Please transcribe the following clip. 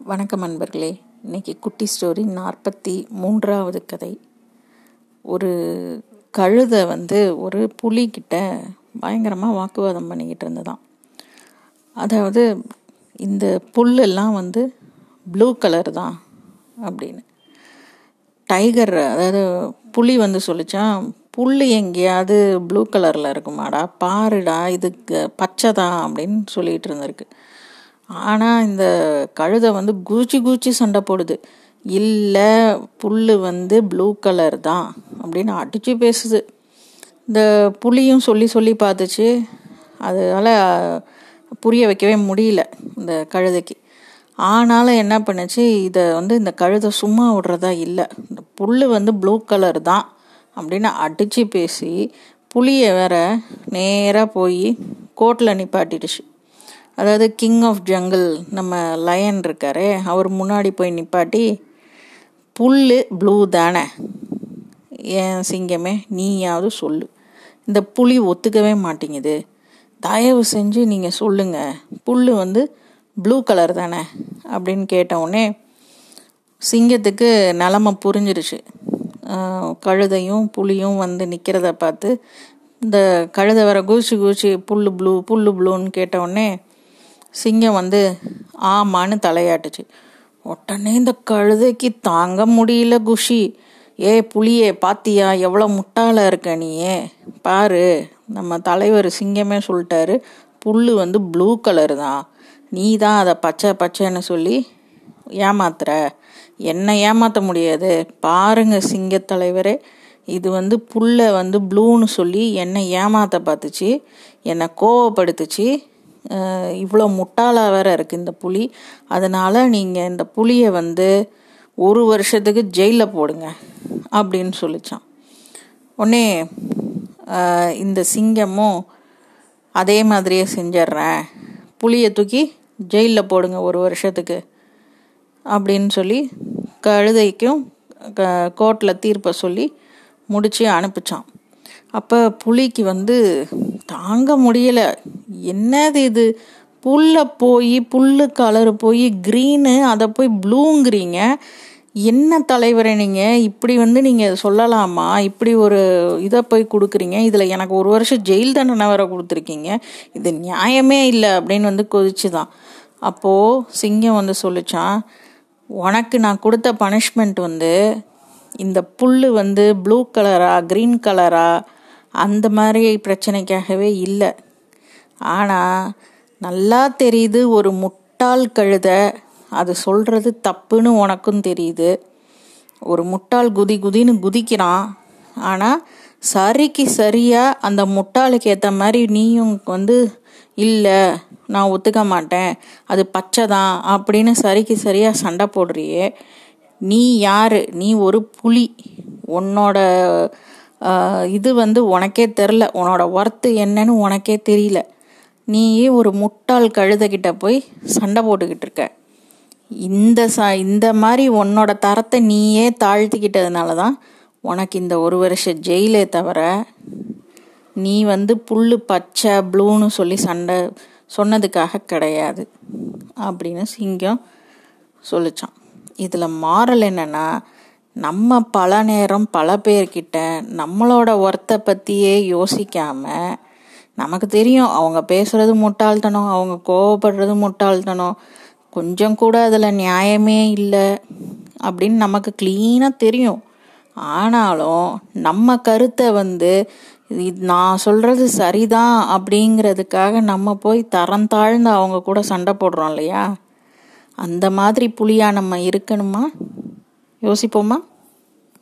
வணக்கம் அன்பர்களே. இன்னைக்கு குட்டி ஸ்டோரி நாற்பத்தி மூன்றாவது கதை. ஒரு கழுதை வந்து ஒரு புலிகிட்ட பயங்கரமாக வாக்குவாதம் பண்ணிக்கிட்டு இருந்ததான் அதாவது இந்த புல்லெல்லாம் வந்து ப்ளூ கலர் தான் அப்படின்னு. டைகர் அதாவது புலி வந்து சொல்லிச்சான் புல் எங்கேயாவது ப்ளூ கலரில் இருக்குமாடா பாருடா இதுக்கு பச்சை தான் அப்படின்னு சொல்லிகிட்டு இருந்திருக்கு. ஆனால் இந்த கழுதை வந்து கூச்சி கூச்சி சண்டை போடுது. இல்லை புல் வந்து ப்ளூ கலர் தான் அப்படின்னு அடித்து பேசுது. இந்த புளியும் சொல்லி சொல்லி பார்த்துச்சு. அதனால் புரிய வைக்கவே முடியல இந்த கழுதைக்கு. ஆனாலும் என்ன பண்ணுச்சு? இதை வந்து இந்த கழுதை சும்மா விடுறதா இல்லை. இந்த புல் வந்து ப்ளூ கலர் தான் அப்படின்னு அடித்து பேசி புளியை வேற நேராக போய் கோட்டில் நிப்பாட்டிடுச்சு. அதாவது கிங் ஆஃப் ஜங்கிள் நம்ம லயன் இருக்காரு அவர் முன்னாடி போய் நிப்பாட்டி புல் ப்ளூ தானே? ஏன் சிங்கமே நீயாவது சொல்லு. இந்த புலி ஒத்துக்கவே மாட்டேங்குது. தயவு செஞ்சு நீங்கள் சொல்லுங்கள் புல் வந்து ப்ளூ கலர் தானே? அப்படின்னு கேட்டவுடனே சிங்கத்துக்கு நிலமை புரிஞ்சிருச்சு. கழுதையும் புளியும் வந்து நிற்கிறத பார்த்து இந்த கழுதை வர கூச்சி கூச்சி புல் ப்ளூ புல் ப்ளூன்னு கேட்டவுடனே சிங்கம் வந்து ஆமான்னு தலையாட்டுச்சு. உடனே இந்த கழுதைக்கு தாங்க முடியல குஷி. ஏ புளியே பாத்தியா எவ்வளோ முட்டாளாக இருக்க நீயே பாரு நம்ம தலைவர் சிங்கமே சொல்லிட்டாரு. புல் வந்து ப்ளூ கலர் தான் நீ தான் அதை பச்சை பச்சைன்னு சொல்லி ஏமாத்துற. என்ன ஏமாற்ற முடியாது. பாருங்க சிங்க தலைவரே இது வந்து புல்லை வந்து ப்ளூன்னு சொல்லி என்னை ஏமாத்த பார்த்துச்சு. என்னை கோவப்படுத்துச்சு. இவ்வளோ முட்டாளாக வேற இருக்குது இந்த புலி. அதனால் நீங்கள் இந்த புளியை வந்து ஒரு வருஷத்துக்கு ஜெயிலில் போடுங்க அப்படின்னு சொல்லிச்சான். உடனே இந்த சிங்கமும் அதே மாதிரியே செஞ்சிட்றேன். புளியை தூக்கி ஜெயிலில் போடுங்க ஒரு வருஷத்துக்கு அப்படின்னு சொல்லி கழுதைக்கும் கோர்ட்டில் தீர்ப்பை சொல்லி முடித்து அனுப்பிச்சான். அப்போ புலிக்கு வந்து தாங்க முடியலை. என்னது இது? புல்ல போய் புல்லு கலர் போய் க்ரீனு அதை போய் ப்ளூங்கிறீங்க என்ன தலைவரை நீங்கள் இப்படி வந்து நீங்கள் சொல்லலாமா? இப்படி ஒரு இதை போய் கொடுக்குறீங்க. இதில் எனக்கு ஒரு வருஷம் ஜெயில் தண்டனை வர கொடுத்துருக்கீங்க. இது நியாயமே இல்லை அப்படின்னு வந்து கொதிச்சு தான் அப்போது சிங்கம் வந்து சொல்லிச்சான் உனக்கு நான் கொடுத்த பனிஷ்மெண்ட் வந்து இந்த புல் வந்து ப்ளூ கலரா க்ரீன் கலரா அந்த மாதிரி பிரச்சனைக்காகவே இல்லை. ஆனால் நல்லா தெரியுது ஒரு முட்டாள் கழுத. அது சொல்கிறது தப்புன்னு உனக்கும் தெரியுது. ஒரு முட்டாள் குதி குதின்னு குதிக்கிறான். ஆனால் சரிக்கு சரியாக அந்த முட்டாளுக்கு ஏற்ற மாதிரி நீயும் வந்து இல்லை நான் ஒத்துக்க மாட்டேன். அது பச்சை தான் அப்படின்னு சரிக்கு சரியாக சண்டை போடுறியே. நீ யார்? நீ ஒரு புலி. உன்னோட இது வந்து உனக்கே தெரில உன்னோட ஒர்த்து என்னன்னு உனக்கே தெரியல. நீயே ஒரு முட்டாள் கழுதகிட்ட போய் சண்டை போட்டுக்கிட்டு இருக்க. இந்த ச இந்த மாதிரி உன்னோட தரத்தை நீயே தாழ்த்திக்கிட்டதுனால தான் உனக்கு இந்த ஒரு வருஷம் ஜெயிலே தவிர நீ வந்து புல் பச்சை ப்ளூன்னு சொல்லி சண்டை சொன்னதுக்காக கிடையாது அப்படின்னு சிங்கம் சொல்லிச்சான். இதில் மாறல் என்னென்னா நம்ம பல நேரம் பல பேர்கிட்ட நம்மளோட ஒர்த்தை பற்றியே யோசிக்காமல் நமக்கு தெரியும் அவங்க பேசுறது முட்டாள்தனம் அவங்க கோவப்படுறது முட்டாள்தனம். கொஞ்சம் கூட அதில் நியாயமே இல்லை அப்படின்னு நமக்கு க்ளீனாக தெரியும். ஆனாலும் நம்ம கருத்தை வந்து நான் சொல்றது சரிதான் அப்படிங்கிறதுக்காக நம்ம போய் தரம் தாழ்ந்து அவங்க கூட சண்டை போடுறோம் இல்லையா? அந்த மாதிரி புலியாக நம்ம இருக்கணுமா? யோசிப்போமா?